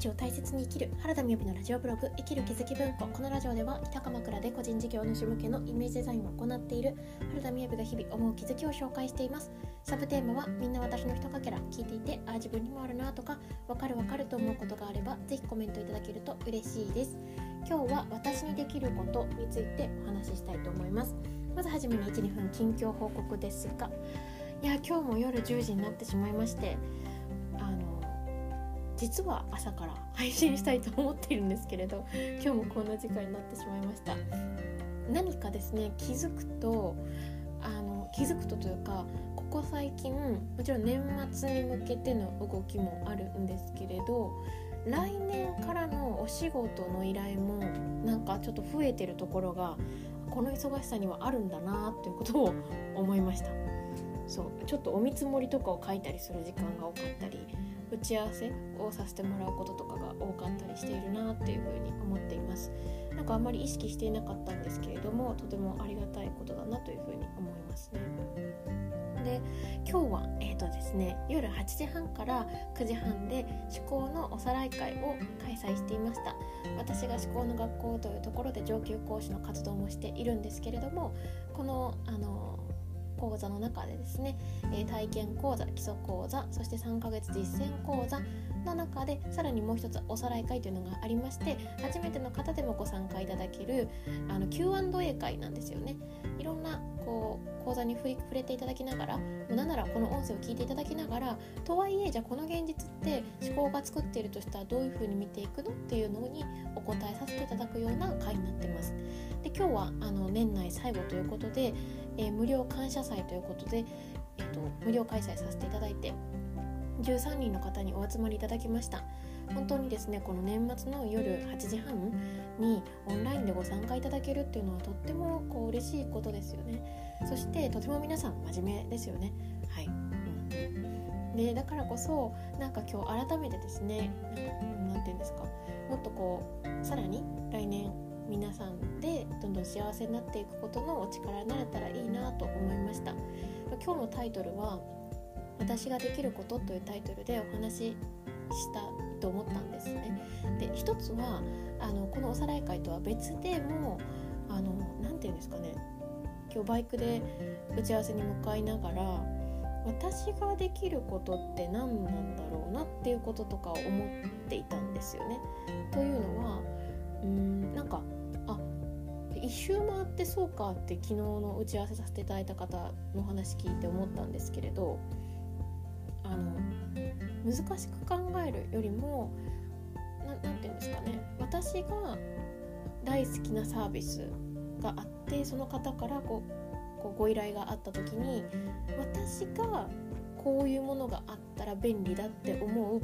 日を大切に生きる原田美由のラジオブログ生きる気づき文庫このラジオでは北鎌倉で個人事業主向けのイメージデザインを行っている原田美由が日々思う気づきを紹介しています。サブテーマはみんな私のひとかけら聞いていてああ自分にもあるなとかわかるわかると思うことがあればぜひコメントいただけると嬉しいです。今日は私にできることについてお話ししたいと思います。まずはじめに12分近況報告ですがいや今日も夜10時になってしまいまして実は朝から配信したいと思っているんですけれど今日もこんな時間になってしまいました。何かですね気づくとあの気づくとというかここ最近もちろん年末に向けての動きもあるんですけれど来年からのお仕事の依頼もなんかちょっと増えてるところがこの忙しさにはあるんだなということを思いました。そうちょっとお見積もりとかを書いたりする時間が多かったり打ち合わせをさせてもらうこととかが多かったりしているなっていうふうに思っています。なんかあんまり意識していなかったんですけれどもとてもありがたいことだなというふうに思いますね。で今日は、えーとですね、夜8時半から9時半で思考のおさらい会を開催していました。私が思考の学校というところで上級講師の活動もしているんですけれどもこのあの講座の中でですね、体験講座基礎講座そして3ヶ月実践講座の中でさらにもう一つおさらい会というのがありまして初めての方でもご参加いただけるあの Q&A 会なんですよね。いろんなこう講座に触れていただきながらなんならこの音声を聞いていただきながらとはいえじゃあこの現実って思考が作っているとしたらどういうふうに見ていくのっていうのにお答えさせていただくような会になってます。で今日はあの年内最後ということで、えー、無料感謝祭ということで、えーと、無料開催させていただいて13人の方にお集まりいただきました。本当にですねこの年末の夜8時半にオンラインでご参加いただけるっていうのはとってもこう嬉しいことですよね。そしてとても皆さん真面目ですよね。はい、うん、でだからこそなんか今日改めてですね何て言うんですか。もっとこうさらに来年皆さんでどんどん幸せになっていくことのお力になれたらいいなと思いました。今日のタイトルは「私ができること」というタイトルでお話ししたと思ったんですね。で一つはあのこのおさらい会とは別でもあの何て言うんですかね。今日バイクで打ち合わせに向かいながら私ができることって何なんだろうなっていうこととかを思っていたんですよね。というのはうーんなんか一周回ってそうかって昨日の打ち合わせさせていただいた方の話聞いて思ったんですけれどあの難しく考えるよりも何て言うんですかね私が大好きなサービスがあってその方からこうこうご依頼があった時に私がこういうものがあったら便利だって思う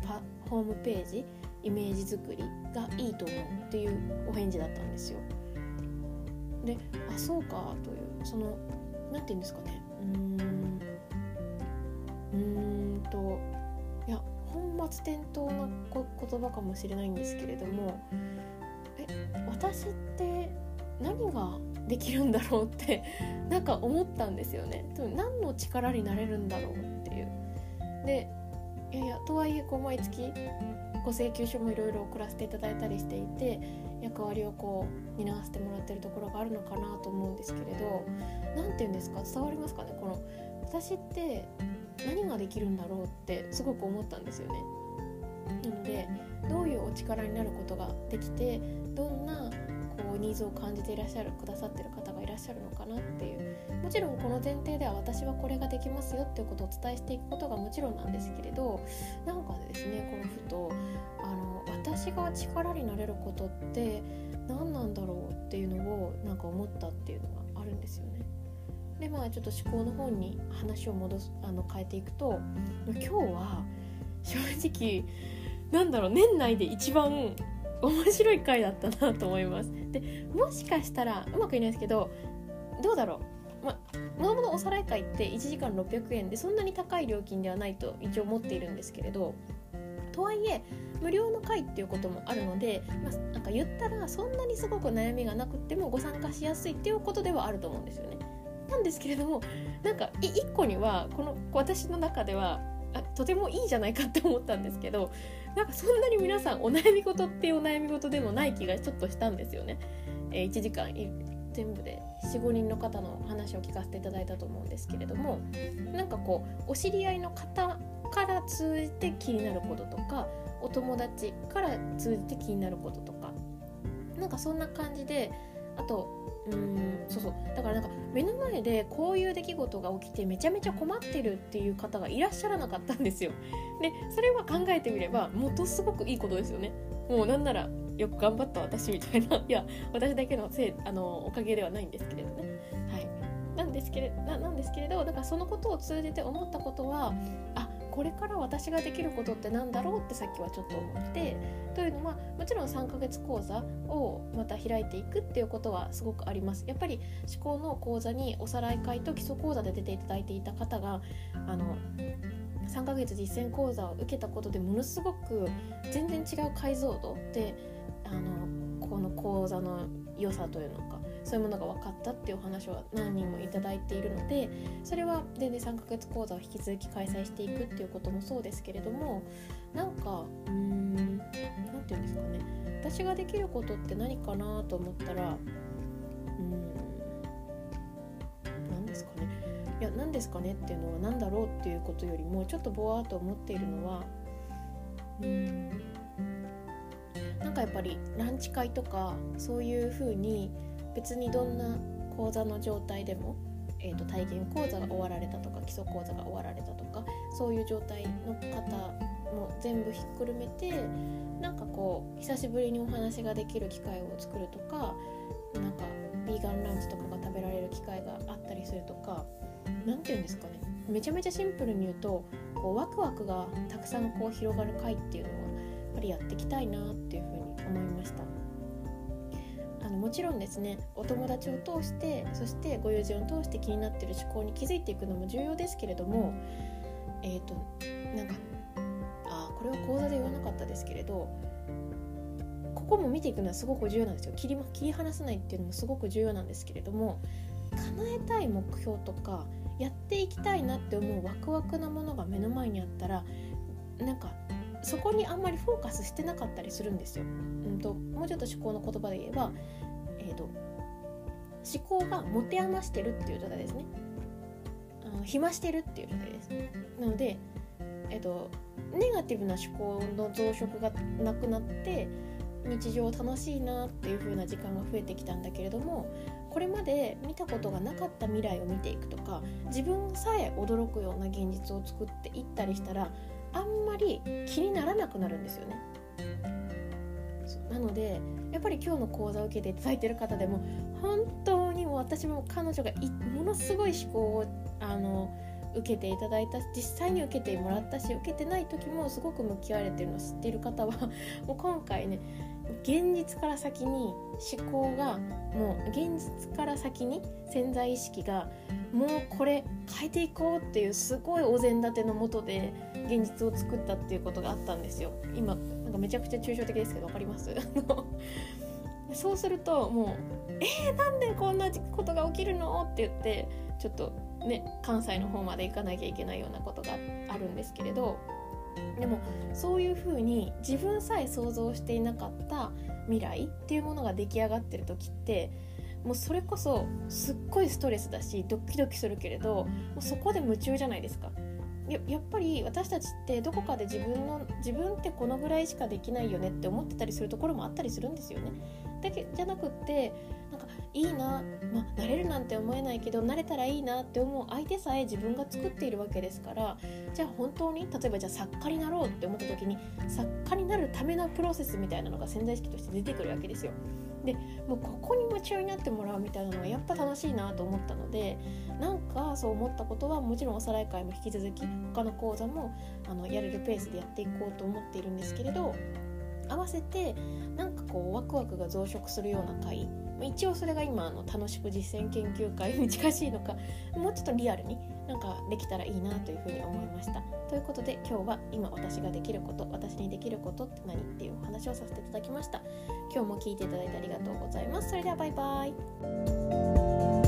ホームページイメージ作りがいいと思うっていうお返事だったんですよ。であそうかというその何て言うんですかね。うん。うんといや本末転倒な言葉かもしれないんですけれどもえ私って何ができるんだろうって なんか思ったんですよね。何の力になれるんだろうっていう。でいやいやとはいえこう毎月ご請求書もいろいろ送らせていただいたりしていて役割をこう担わせてもらってるところがあるのかなと思うんですけれど何て言うんですか伝わりますかねこの私って何ができるんだろうってすごく思ったんですよね。なのでどういうお力になることができてどんなうニーズを感じていらっしゃるくださってる方がいらっしゃるのかなっていうもちろんこの前提では私はこれができますよっていうことをお伝えしていくことがもちろんなんですけれどなんかですねこのふとあの私が力になれることって何なんだろうっていうのをなんか思ったっていうのがあるんですよね。でまあちょっと思考の方に話を戻すあの変えていくと今日は正直なんだろう年内で一番面白い回だったなと思います。でもしかしたらうまくいないですけどどうだろうまもともとおさらい会って1時間600円でそんなに高い料金ではないと一応思っているんですけれどとはいえ無料の会っていうこともあるので、まあ、なんか言ったらそんなにすごく悩みがなくてもご参加しやすいっていうことではあると思うんですよね。なんですけれどもなんか1個にはこの私の中ではとてもいいじゃないかって思ったんですけどなんかそんなに皆さんお悩み事っていうお悩み事でもない気がちょっとしたんですよね。えー、1時間全部で45人の方の話を聞かせていただいたと思うんですけれどもなんかこうお知り合いの方から通じて気になることとかお友達から通じて気になることとかなんかそんな感じであとうんそうそうだからなんか目の前でこういう出来事が起きてめちゃめちゃ困ってるっていう方がいらっしゃらなかったんですよ。でそれは考えてみればものすごくいいことですよね。もうなんならよく頑張った私みたいな いや私だけのせいあのおかげではないんですけれどね。はい、なんですけれななんですけれどだからそのことを通じて思ったことはあこれから私ができることって何だろうってさっきはちょっと思ってというのはもちろん3ヶ月講座をまた開いていくっていうことはすごくあります。やっぱり思考の講座におさらい会と基礎講座で出ていただいていた方があの3ヶ月実践講座を受けたことでものすごく全然違う解像度であのこの講座の良さというのかそういうものが分かったっていうお話は何人もいただいているのでそれは全然3ヶ月講座を引き続き開催していくっていうこともそうですけれどもなんかうーん何て言うんですかね。私ができることって何かなと思ったらうん何ですかね。いや何ですかねっていうのは何だろうっていうことよりもちょっとぼわっと思っているのはうんなんかやっぱりランチ会とかそういう風に別にどんな講座の状態でも、えーと、体験講座が終わられたとか基礎講座が終わられたとかそういう状態の方も全部ひっくるめてなんかこう久しぶりにお話ができる機会を作るとかなんかビーガンランチとかが食べられる機会があったりするとか何て言うんですかねめちゃめちゃシンプルに言うとこうワクワクがたくさんこう広がる会っていうのはやっぱりやっていきたいなっていうふうに思いました。もちろんですねお友達を通してそしてご友人を通して気になってる思考に気づいていくのも重要ですけれどもえっ、ー、となんかあこれは講座で言わなかったですけれどここも見ていくのはすごく重要なんですよ切り切り離さないっていうのもすごく重要なんですけれども叶えたい目標とかやっていきたいなって思うワクワクなものが目の前にあったらなんかそこにあんまりフォーカスしてなかったりするんですよ。うんと、もうちょっと思考の言葉で言えば、えーと、思考が持て余してるっていう状態ですね。あの暇してるっていう状態です。なので、えーと、ネガティブな思考の増殖がなくなって日常楽しいなっていう風な時間が増えてきたんだけれどもこれまで見たことがなかった未来を見ていくとか自分さえ驚くような現実を作っていったりしたらあんまり気にならなくなるんですよね。なのでやっぱり今日の講座を受けていただいてる方でも本当にも私も彼女がものすごい思考をあの受けていただいた実際に受けてもらったし受けてない時もすごく向き合われてるのを知ってる方は もう今回ね現実から先に思考がもう現実から先に潜在意識がもうこれ変えていこうっていうすごいお膳立てのもとで現実を作ったっていうことがあったんですよ。今なんかめちゃくちゃ抽象的ですけど分かります？そうするともう「えー、なんでこんなことが起きるの?」って言ってちょっとね関西の方まで行かなきゃいけないようなことがあるんですけれどでもそういうふうに自分さえ想像していなかった未来っていうものが出来上がってる時ってもうそれこそすっごいストレスだしドキドキするけれどもうそこで夢中じゃないですか。ややっぱり私たちってどこかで自分の自分ってこのぐらいしかできないよねって思ってたりするところもあったりするんですよね。だけじゃなくってなんかいいな、まあ、慣れるなんて思えないけど慣れたらいいなって思う相手さえ自分が作っているわけですからじゃあ本当に例えばじゃあ作家になろうって思った時に作家になるためのプロセスみたいなのが潜在意識として出てくるわけですよ。でもうここに夢中になってもらうみたいなのがやっぱ楽しいなと思ったのでなんかそう思ったことはもちろんおさらい会も引き続き他の講座もあのやれるペースでやっていこうと思っているんですけれど合わせてなんかこうワクワクが増殖するような回一応それが今の楽しく実践研究会 に近しいのかもうちょっとリアルになんかできたらいいなというふうに思いました。ということで今日は今私ができること私にできることって何っていうお話をさせていただきました。今日も聞いていただいてありがとうございます。それではバイバイ。